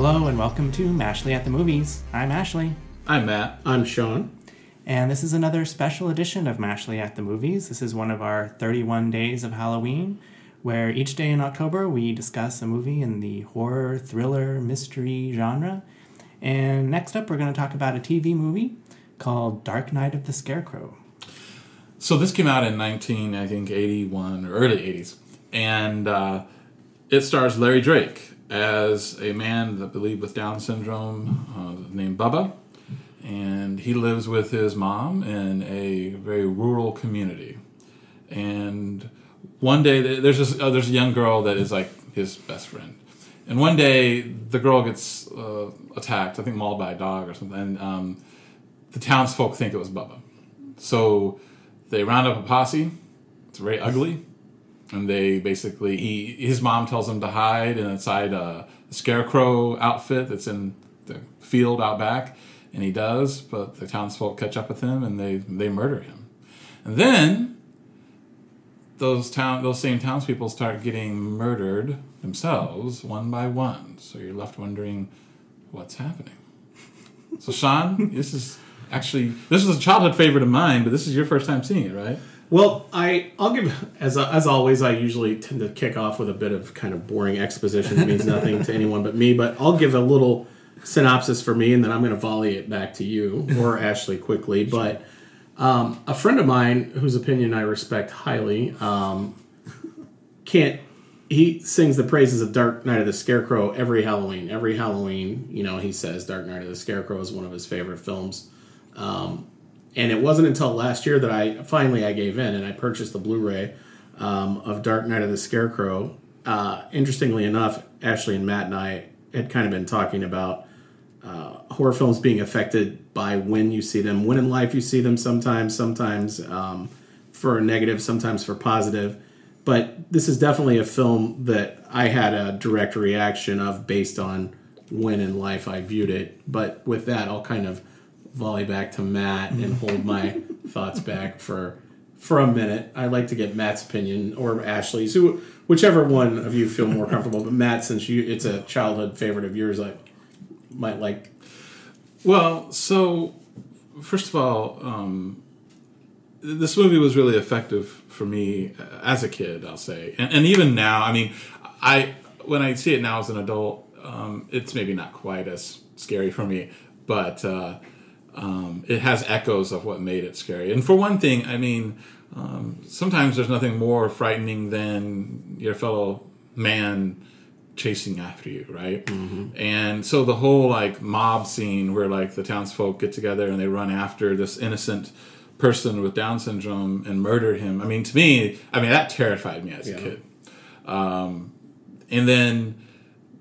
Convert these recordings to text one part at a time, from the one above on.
Hello and welcome to Mashley at the Movies. I'm Ashley, I'm Matt. I'm Sean. and this is another special edition of Mashley at the Movies. This is one of our 31 days of Halloween, where each day in October we discuss a movie in the horror, thriller, mystery genre. And next up, we're going to talk about a TV movie called Dark Night of the Scarecrow. So this came out in 19, I think, 81 or early 80s, and uh, it stars Larry Drake as a man, I believe, with Down syndrome uh, named Bubba, and he lives with his mom in a very rural community. And one day, there's this, uh, there's a young girl that is like his best friend, and one day the girl gets uh, attacked, I think mauled by a dog or something, and um, the townsfolk think it was Bubba. So they round up a posse. It's very ugly, and they basically he his mom tells him to hide inside a scarecrow outfit that's in the field out back, and he does. But the townsfolk catch up with him, and they they murder him, and then those town those same townspeople start getting murdered themselves one by one. So you're left wondering what's happening. So Sean, this is actually this was a childhood favorite of mine, but this is your first time seeing it, right? Well, I I'll give as as always. I usually tend to kick off with a bit of kind of boring exposition that means nothing to anyone but me. But I'll give a little synopsis for me, and then I'm going to volley it back to you or Ashley quickly. But um, a friend of mine whose opinion I respect highly um, can't. He sings the praises of Dark Night of the Scarecrow every Halloween. Every Halloween, you know, he says Dark Night of the Scarecrow is one of his favorite films. Um, and it wasn't until last year that I finally I gave in and I purchased the Blu-ray um, of Dark Night of the Scarecrow. Uh, interestingly enough, Ashley and Matt and I had kind of been talking about uh, horror films being affected by when you see them, when in life you see them. Sometimes, sometimes um, for negative, sometimes for positive. But this is definitely a film that I had a direct reaction of based on when in life I viewed it. But with that, I'll kind of volley back to Matt and hold my thoughts back for for a minute. I'd like to get Matt's opinion or Ashley's, who whichever one of you feel more comfortable. But Matt, since you it's a childhood favorite of yours, I might like. Well, so first of all, um, this movie was really effective for me as a kid. I'll say, and, and even now. I mean, I when I see it now as an adult, um, it's maybe not quite as scary for me, but uh, um, it has echoes of what made it scary. And for one thing, I mean, um, sometimes there's nothing more frightening than your fellow man chasing after you, right? And so the whole like mob scene where like the townsfolk get together and they run after this innocent person with Down syndrome and murder him. I mean, to me, I mean that terrified me as a kid. Um, and then,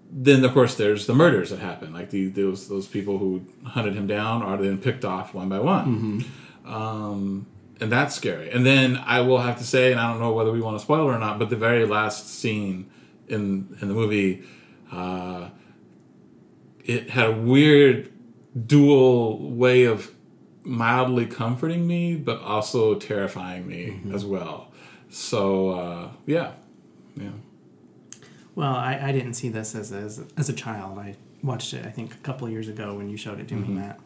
then of course there's the murders that happen, like the those those people who hunted him down are then picked off one by one. Um, and that's scary. And then I will have to say, and I don't know whether we want to spoil it or not, but the very last scene in in the movie, uh, it had a weird dual way of mildly comforting me, but also terrifying me as well. So uh, yeah, yeah. Well, I, I didn't see this as, as as a child. I watched it, I think, a couple of years ago when you showed it to me, Matt.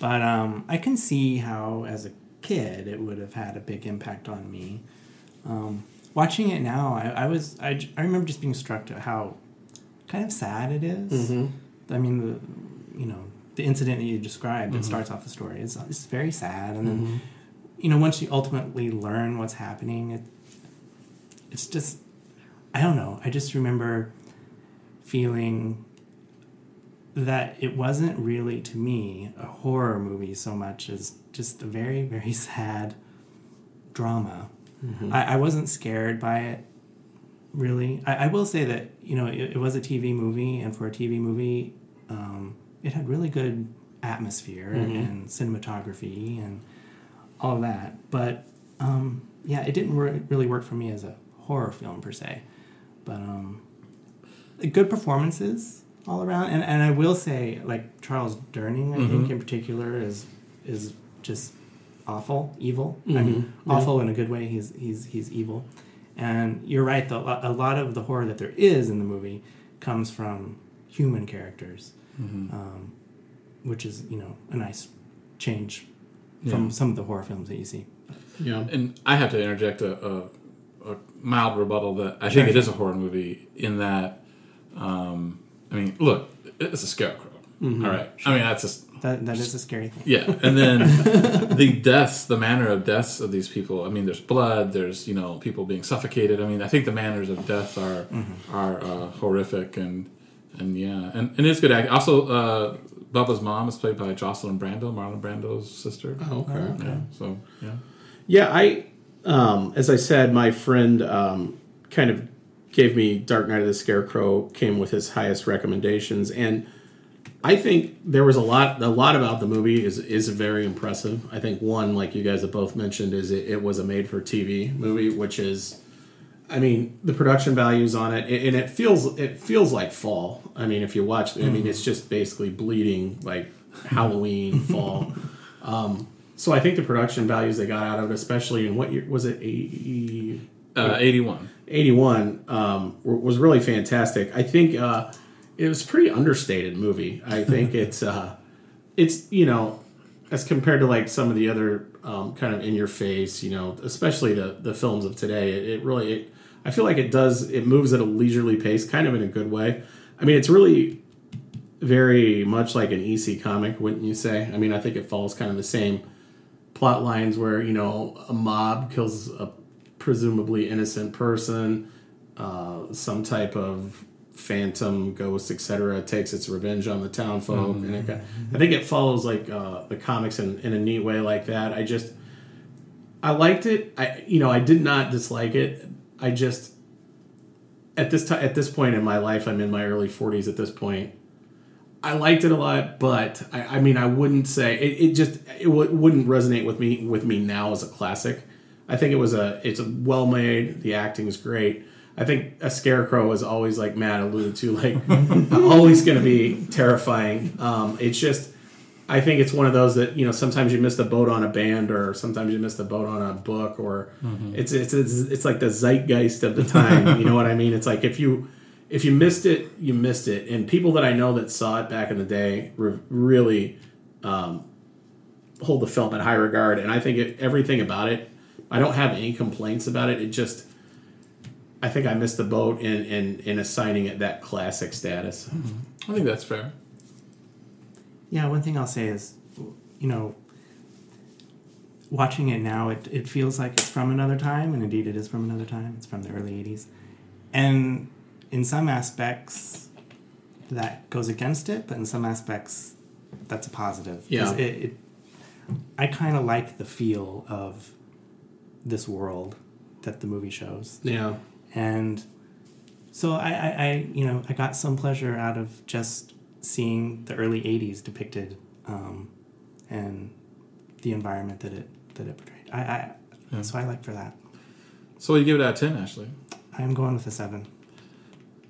But um, I can see how, as a kid, it would have had a big impact on me. Um, watching it now, I, I was I, I remember just being struck at how kind of sad it is. I mean, the you know the incident that you described that starts off the story is it's very sad, and then you know once you ultimately learn what's happening, it it's just I don't know. I just remember feeling that it wasn't really to me a horror movie so much as just a very very sad drama. I, I wasn't scared by it really. I, I will say that you know it, it was a TV movie, and for a TV movie, um, it had really good atmosphere and cinematography and all that. But um, yeah, it didn't re- really work for me as a horror film per se. But um, good performances all around, and, and I will say like Charles Durning, I think in particular is is just awful, evil. I mean, awful in a good way. He's he's he's evil, and you're right. Though a lot of the horror that there is in the movie comes from human characters, um, which is you know a nice change from Yeah. some of the horror films that you see. Yeah. And I have to interject a, a, a mild rebuttal that I think it is a horror movie in that, um, I mean, look, it's a scarecrow. All right. I mean, that's just, That that is a scary thing. yeah. And then the deaths, the manner of deaths of these people, I mean, there's blood, there's, you know, people being suffocated. I mean, I think the manners of death are, are uh, horrific and, and yeah. And, and it's good acting. Also, uh, Bubba's mom is played by Jocelyn Brando, Marlon Brando's sister. Oh, okay. Yeah. So, yeah. Yeah, I, um, as I said, my friend um, kind of gave me Dark Night of the Scarecrow, came with his highest recommendations, and I think there was a lot, a lot about the movie is is very impressive. I think one, like you guys have both mentioned, is it, it was a made for TV movie, which is, I mean, the production values on it, and it feels it feels like fall. I mean, if you watch, I mean, it's just basically bleeding like Halloween fall. Um, so I think the production values they got out of it, especially in what year was it? 80, Uh, 81. 81 um, was really fantastic. I think uh, it was a pretty understated movie. I think it's uh, it's you know as compared to like some of the other um, kind of in your face, you know, especially the the films of today. It, it really it, I feel like it does it moves at a leisurely pace, kind of in a good way. I mean, it's really very much like an EC comic, wouldn't you say? I mean, I think it follows kind of the same plot lines where you know a mob kills a presumably innocent person, uh, some type of phantom ghost, etc., takes its revenge on the town folk, and it, I think it follows like uh, the comics in, in a neat way like that. I just I liked it. I you know I did not dislike it. I just at this time at this point in my life, I'm in my early 40s at this point. I liked it a lot, but I, I mean, I wouldn't say it. it just it w- wouldn't resonate with me with me now as a classic. I think it was a it's a well made. The acting is great. I think a scarecrow is always like Matt alluded to, like always going to be terrifying. Um, it's just I think it's one of those that you know sometimes you miss the boat on a band or sometimes you miss the boat on a book or it's, it's it's it's like the zeitgeist of the time. you know what I mean? It's like if you if you missed it, you missed it. And people that I know that saw it back in the day re- really um, hold the film in high regard. And I think it, everything about it, I don't have any complaints about it. It just, I think I missed the boat in in, in assigning it that classic status. I think that's fair. Yeah, one thing I'll say is, you know, watching it now, it, it feels like it's from another time, and indeed it is from another time. It's from the early 80s. And in some aspects, that goes against it, but in some aspects, that's a positive. Yeah. It, it, I kind of like the feel of this world that the movie shows Yeah. and so I, I, I you know i got some pleasure out of just seeing the early 80s depicted um, and the environment that it that it portrayed i, I Yeah. so i like for that So you give it out of 10, Ashley? i'm going with a seven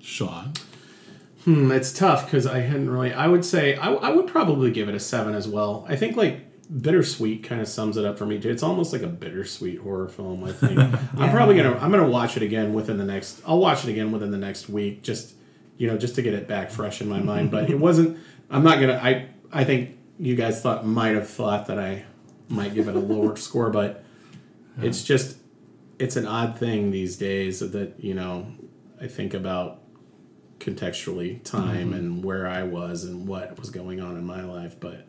Sean. Hmm, it's tough because I hadn't really. I would say I, I would probably give it a seven as well. I think like bittersweet kind of sums it up for me too. It's almost like a bittersweet horror film. I think I'm probably gonna I'm gonna watch it again within the next. I'll watch it again within the next week. Just you know, just to get it back fresh in my mind. But it wasn't. I'm not gonna. I I think you guys thought might have thought that I might give it a lower score, but it's just it's an odd thing these days that you know I think about contextually time and where I was and what was going on in my life. But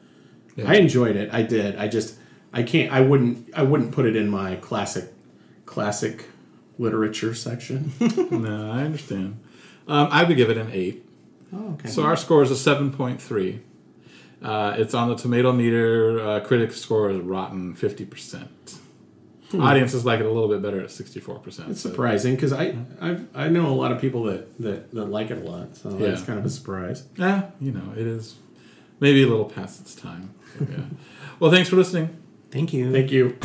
Yeah. I enjoyed it. I did. I just I can't. I wouldn't. I wouldn't put it in my classic classic literature section. no, I understand. Um, I would give it an 8. oh okay So our score is a 7.3. Uh, it's on the tomato meter. Uh, critic score is rotten 50%. Audiences like it a little bit better at 64%. It's surprising because I I've, I know a lot of people that, that, that like it a lot. So Yeah. it's kind of a surprise. Yeah, you know, it is maybe a little past its time. Yeah. well, thanks for listening. thank you Thank you.